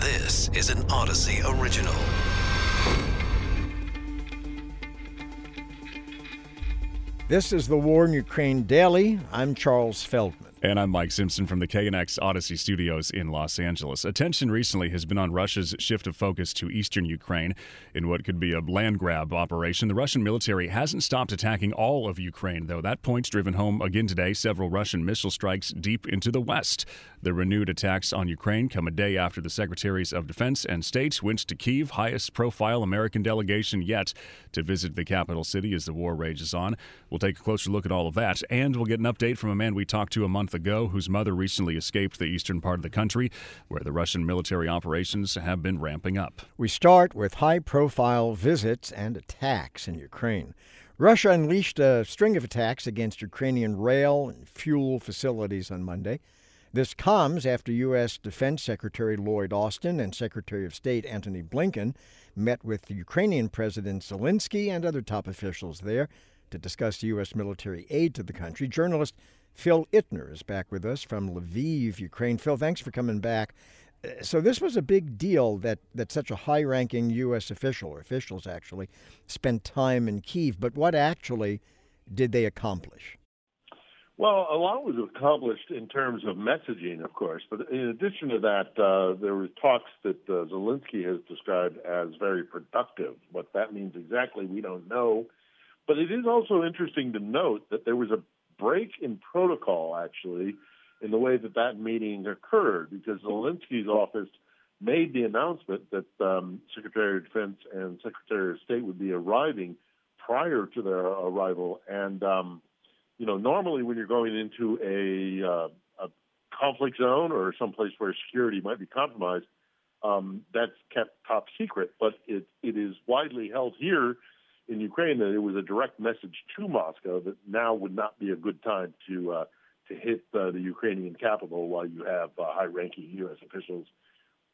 This is an Audacy original. This is the War in Ukraine Daily. I'm Charles Feldman. And I'm Mike Simpson from the KNX Audacy Studios in Los Angeles. Attention recently has been on Russia's shift of focus to eastern Ukraine in what could be a land grab operation. The Russian military hasn't stopped attacking all of Ukraine, though. That point's driven home again today. Several Russian missile strikes deep into the west. The renewed attacks on Ukraine come a day after the Secretaries of Defense and State went to Kiev, highest profile American delegation yet, to visit the capital city as the war rages on. We'll take a closer look at all of that, and we'll get an update from a man we talked to a month month ago, whose mother recently escaped the eastern part of the country, where the Russian military operations have been ramping up. We start with high profile visits and attacks in Ukraine. Russia unleashed a string of attacks against Ukrainian rail and fuel facilities on Monday. This comes after U.S. Defense Secretary Lloyd Austin and Secretary of State Antony Blinken met with Ukrainian President Zelensky and other top officials there to discuss U.S. military aid to the country. Journalist Phil Ittner is back with us from Lviv, Ukraine. Phil, thanks for coming back. Uh, so this was a big deal that, that such a high-ranking U.S. official, or officials actually, spent time in Kiev. But what actually did they accomplish? Well, a lot was accomplished in terms of messaging, of course. But in addition to that, uh, there were talks that uh, Zelensky has described as very productive. What that means exactly, we don't know. But it is also interesting to note that there was a break in protocol, actually, in the way that that meeting occurred, because Zelensky's office made the announcement that um, Secretary of Defense and Secretary of State would be arriving prior to their arrival. And, um, you know, normally when you're going into a, uh, a conflict zone or someplace where security might be compromised, um, that's kept top secret. But it, it is widely held here in Ukraine that it was a direct message to Moscow that now would not be a good time to uh, to hit uh, the Ukrainian capital while you have uh, high-ranking U.S. officials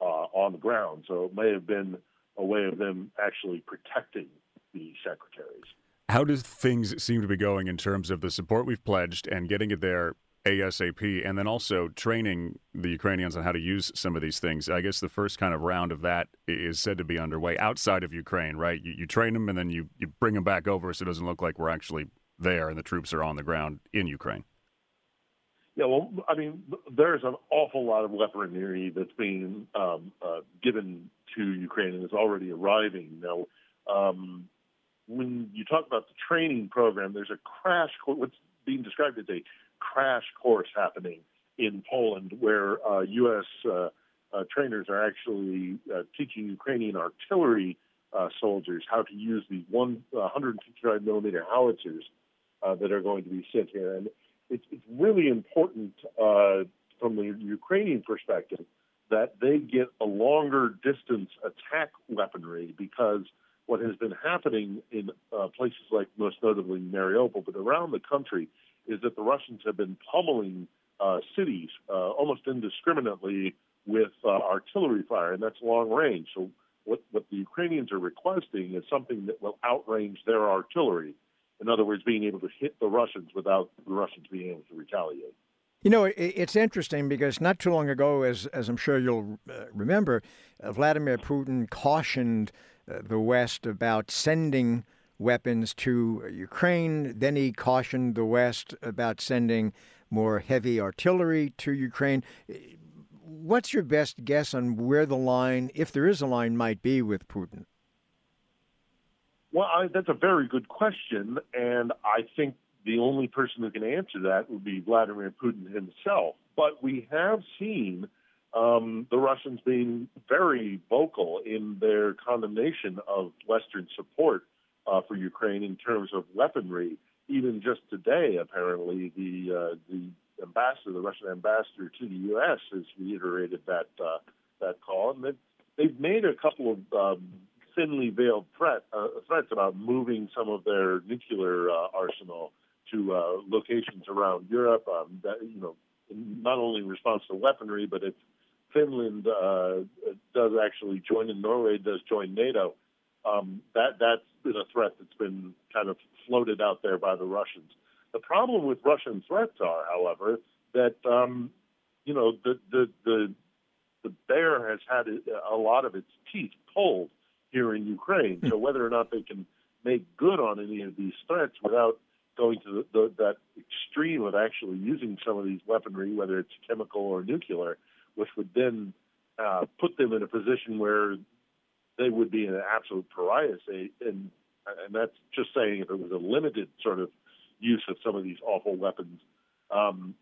uh, on the ground. So it may have been a way of them actually protecting the secretaries. How do things seem to be going in terms of the support we've pledged and getting it there ASAP, and then also training the Ukrainians on how to use some of these things. I guess the first kind of round of that is said to be underway outside of Ukraine, right? You, you train them and then you, you bring them back over so it doesn't look like we're actually there and the troops are on the ground in Ukraine. Yeah, well, I mean, there's an awful lot of weaponry that's being um, uh, given to Ukraine and is already arriving. Now, um, when you talk about the training program, there's a crash. What's being described as a crash course happening in Poland where uh, U.S. Uh, uh, trainers are actually uh, teaching Ukrainian artillery uh, soldiers how to use these one, 155 millimeter howitzers uh, that are going to be sent here. And it's, it's really important from the Ukrainian perspective that they get a longer distance attack weaponry because what has been happening in uh, places like most notably Mariupol, but around the country, is that the Russians have been pummeling uh, cities uh, almost indiscriminately with uh, artillery fire, and that's long range. So what, what the Ukrainians are requesting is something that will outrange their artillery. In other words, being able to hit the Russians without the Russians being able to retaliate. You know, it's interesting because not too long ago, as, as I'm sure you'll uh, remember, uh, Vladimir Putin cautioned Uh, the West about sending weapons to Ukraine. Then he cautioned the West about sending more heavy artillery to Ukraine. What's your best guess on where the line, if there is a line, might be with Putin? Well, I, that's a very good question, and I think the only person who can answer that would be Vladimir Putin himself. But we have seen um, the Russians being very vocal in their condemnation of Western support uh, for Ukraine in terms of weaponry. Even just today, apparently, the uh, the ambassador, the Russian ambassador to the U.S., has reiterated that uh, that call, and they've, they've made a couple of um, thinly veiled threat uh, threats about moving some of their nuclear uh, arsenal to uh, locations around Europe. Um, that you know, not only in response to weaponry, but if Finland uh, does actually join and Norway does join NATO, um, that that's been a threat that's been kind of floated out there by the Russians. The problem with Russian threats are, however, that um, you know the the the the bear has had a lot of its teeth pulled here in Ukraine. So whether or not they can make good on any of these threats without going to the, the, that extreme of actually using some of these weaponry, whether it's chemical or nuclear, which would then uh, put them in a position where they would be an absolute pariah state. And, and that's just saying if it was a limited sort of use of some of these awful weapons. Um,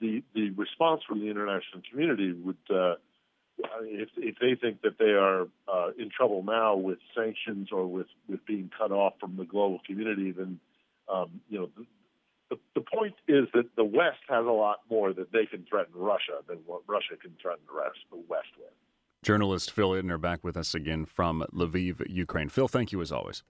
the the response from the international community would, uh, if if they think that they are uh, in trouble now with sanctions or with with being cut off from the global community, then um, you know. The, the, point is that the West has a lot more that they can threaten Russia than what Russia can threaten the rest the West with. Journalist Phil Ittner back with us again from Lviv, Ukraine. Phil, thank you as always.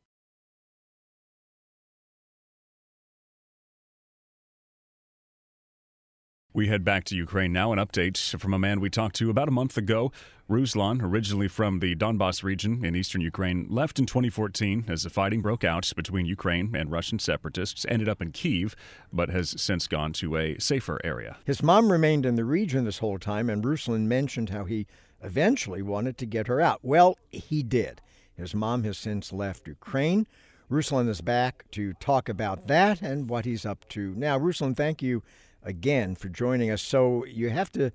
We head back to Ukraine now. An update from a man we talked to about a month ago. Ruslan, originally from the Donbass region in eastern Ukraine, left in 2014 as the fighting broke out between Ukraine and Russian separatists, ended up in Kiev, but has since gone to a safer area. His mom remained in the region this whole time, and Ruslan mentioned how he eventually wanted to get her out. Well, he did. His mom has since left Ukraine. Ruslan is back to talk about that and what he's up to now. Ruslan, thank you again for joining us. So you have to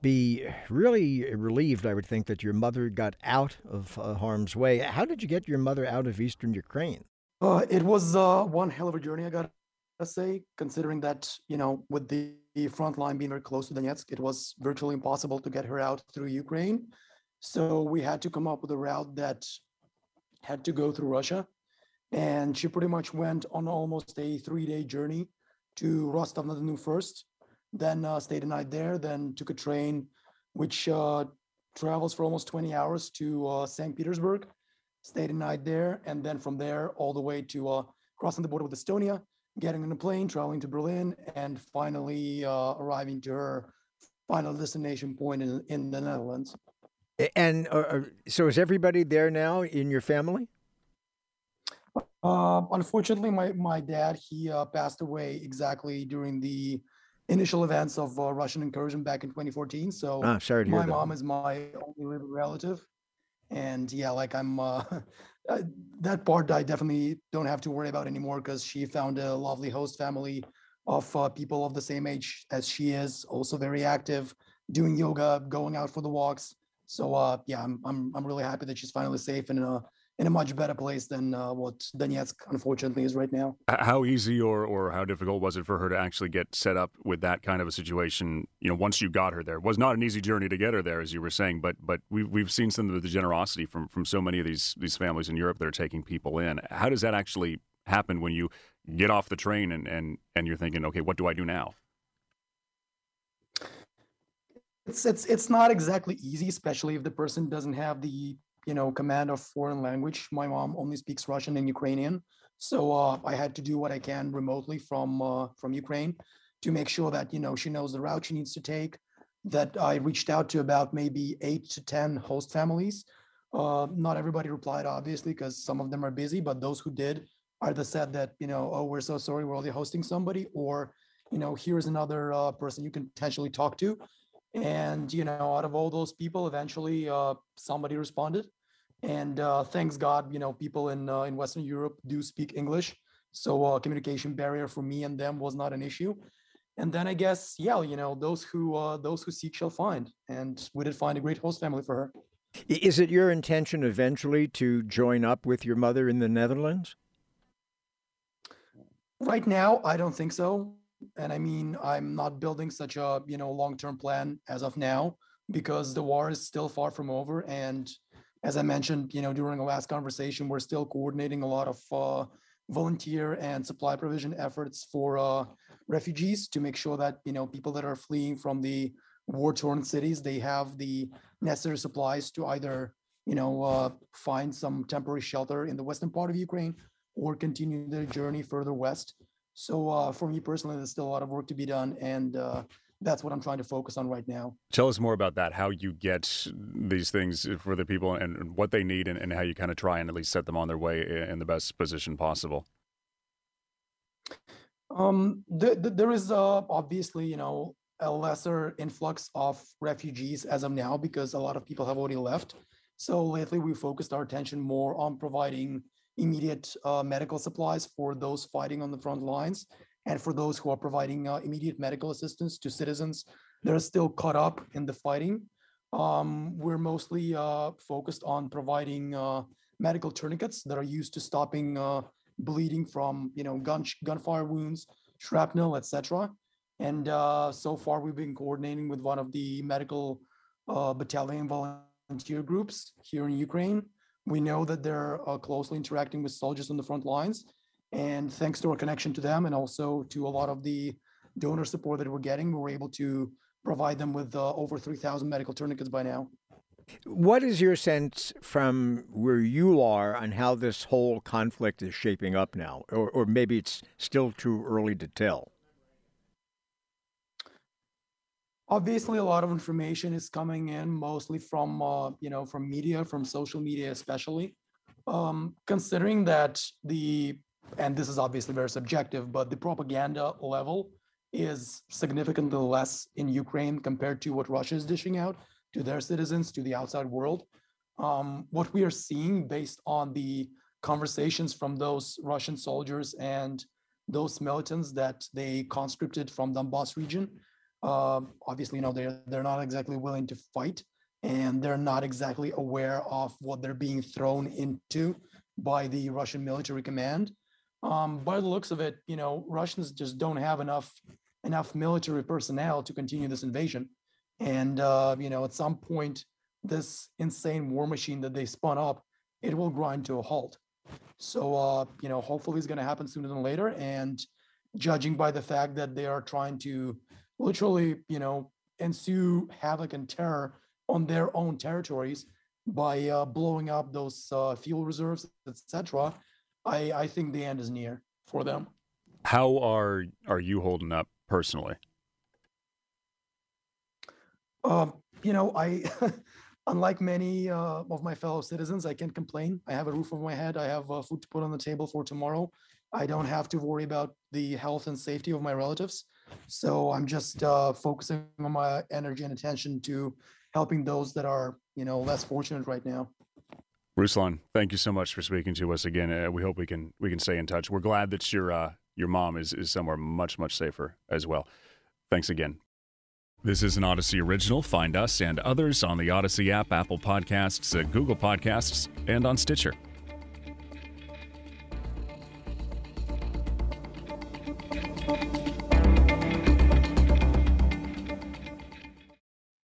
be really relieved, I would think, that your mother got out of uh, harm's way. How did you get your mother out of eastern Ukraine? Uh, it was uh, one hell of a journey, I gotta say, considering that, you know, with the front line being very close to Donetsk, it was virtually impossible to get her out through Ukraine. So we had to come up with a route that had to go through Russia. And she pretty much went on almost a three day journey to Rostov on Don first, then uh, stayed a night there, then took a train which uh, travels for almost 20 hours to uh, St. Petersburg, stayed a night there, and then from there all the way to uh, crossing the border with Estonia, getting on a plane, traveling to Berlin, and finally uh, arriving to her final destination point in, in the Netherlands. And uh, so is everybody there now in your family? Uh, unfortunately, my my dad he uh, passed away exactly during the initial events of uh, Russian incursion back in 2014. So ah, sorry my that. mom is my only living relative, and yeah, like I'm uh, that part I definitely don't have to worry about anymore because she found a lovely host family of uh, people of the same age as she is, also very active, doing yoga, going out for the walks. So uh, yeah, I'm I'm I'm really happy that she's finally safe and uh, in a much better place than uh, what Donetsk unfortunately is right now. How easy or, or how difficult was it for her to actually get set up with that kind of a situation? You know, once you got her there, it was not an easy journey to get her there, as you were saying. But but we've we've seen some of the generosity from from so many of these these families in Europe that are taking people in. How does that actually happen when you get off the train and and and you're thinking, okay, what do I do now? It's it's it's not exactly easy, especially if the person doesn't have the you know, command of foreign language. My mom only speaks Russian and Ukrainian, so uh, I had to do what I can remotely from uh, from Ukraine to make sure that you know she knows the route she needs to take. That I reached out to about maybe eight to ten host families. Uh, not everybody replied, obviously, because some of them are busy. But those who did either said that you know, oh, we're so sorry, we're only hosting somebody, or you know, here's another uh, person you can potentially talk to and you know out of all those people eventually uh, somebody responded. And uh, thanks god you know people in uh, in western europe do speak english. So uh, communication barrier for me and them was not an issue. And then i guess yeah you know those who uh, those who seek shall find. And we did find a great host family for her. Is it your intention eventually to join up with your mother in the netherlands? Right now i don't think so and I mean, I'm not building such a you know long-term plan as of now because the war is still far from over. And as I mentioned, you know, during the last conversation, we're still coordinating a lot of uh, volunteer and supply provision efforts for uh, refugees to make sure that you know people that are fleeing from the war-torn cities they have the necessary supplies to either you know uh, find some temporary shelter in the western part of Ukraine or continue their journey further west so uh, for me personally, there's still a lot of work to be done, and uh, that's what I'm trying to focus on right now. Tell us more about that. How you get these things for the people, and what they need, and, and how you kind of try and at least set them on their way in the best position possible. Um, the, the, there is uh, obviously, you know, a lesser influx of refugees as of now because a lot of people have already left. So lately, we focused our attention more on providing immediate uh, medical supplies for those fighting on the front lines and for those who are providing uh, immediate medical assistance to citizens that are still caught up in the fighting. Um, we're mostly uh, focused on providing uh, medical tourniquets that are used to stopping uh, bleeding from, you know, gun gunfire wounds, shrapnel, etc. And uh, so far, we've been coordinating with one of the medical battalion volunteer groups here in Ukraine. We know that they're uh, closely interacting with soldiers on the front lines. And thanks to our connection to them and also to a lot of the donor support that we're getting, we were able to provide them with uh, over 3,000 medical tourniquets by now. What is your sense from where you are on how this whole conflict is shaping up now? Or, or maybe it's still too early to tell? Obviously a lot of information is coming in mostly from uh, you know from media from social media especially. Um, considering that the and this is obviously very subjective but the propaganda level is significantly less in ukraine compared to what russia is dishing out to their citizens to the outside world. Um, what we are seeing based on the conversations from those russian soldiers and those militants that they conscripted from the donbass region um, obviously, you know, they're they're not exactly willing to fight, and they're not exactly aware of what they're being thrown into by the Russian military command. Um, by the looks of it, you know, Russians just don't have enough enough military personnel to continue this invasion, and uh, you know, at some point, this insane war machine that they spun up, it will grind to a halt. So, uh, you know, hopefully, it's going to happen sooner than later, and judging by the fact that they are trying to literally, you know, ensue havoc and terror on their own territories by uh, blowing up those uh, fuel reserves, etc. I, I think the end is near for them. How are are you holding up personally? Um, you know, I, unlike many uh, of my fellow citizens, I can't complain. I have a roof over my head. I have uh, food to put on the table for tomorrow. I don't have to worry about the health and safety of my relatives. So I'm just uh, focusing on my energy and attention to helping those that are, you know, less fortunate right now. Ruslan, thank you so much for speaking to us again. Uh, we hope we can we can stay in touch. We're glad that your uh, your mom is is somewhere much much safer as well. Thanks again. This is an Audacy original. Find us and others on the Audacy app, Apple Podcasts, uh, Google Podcasts, and on Stitcher.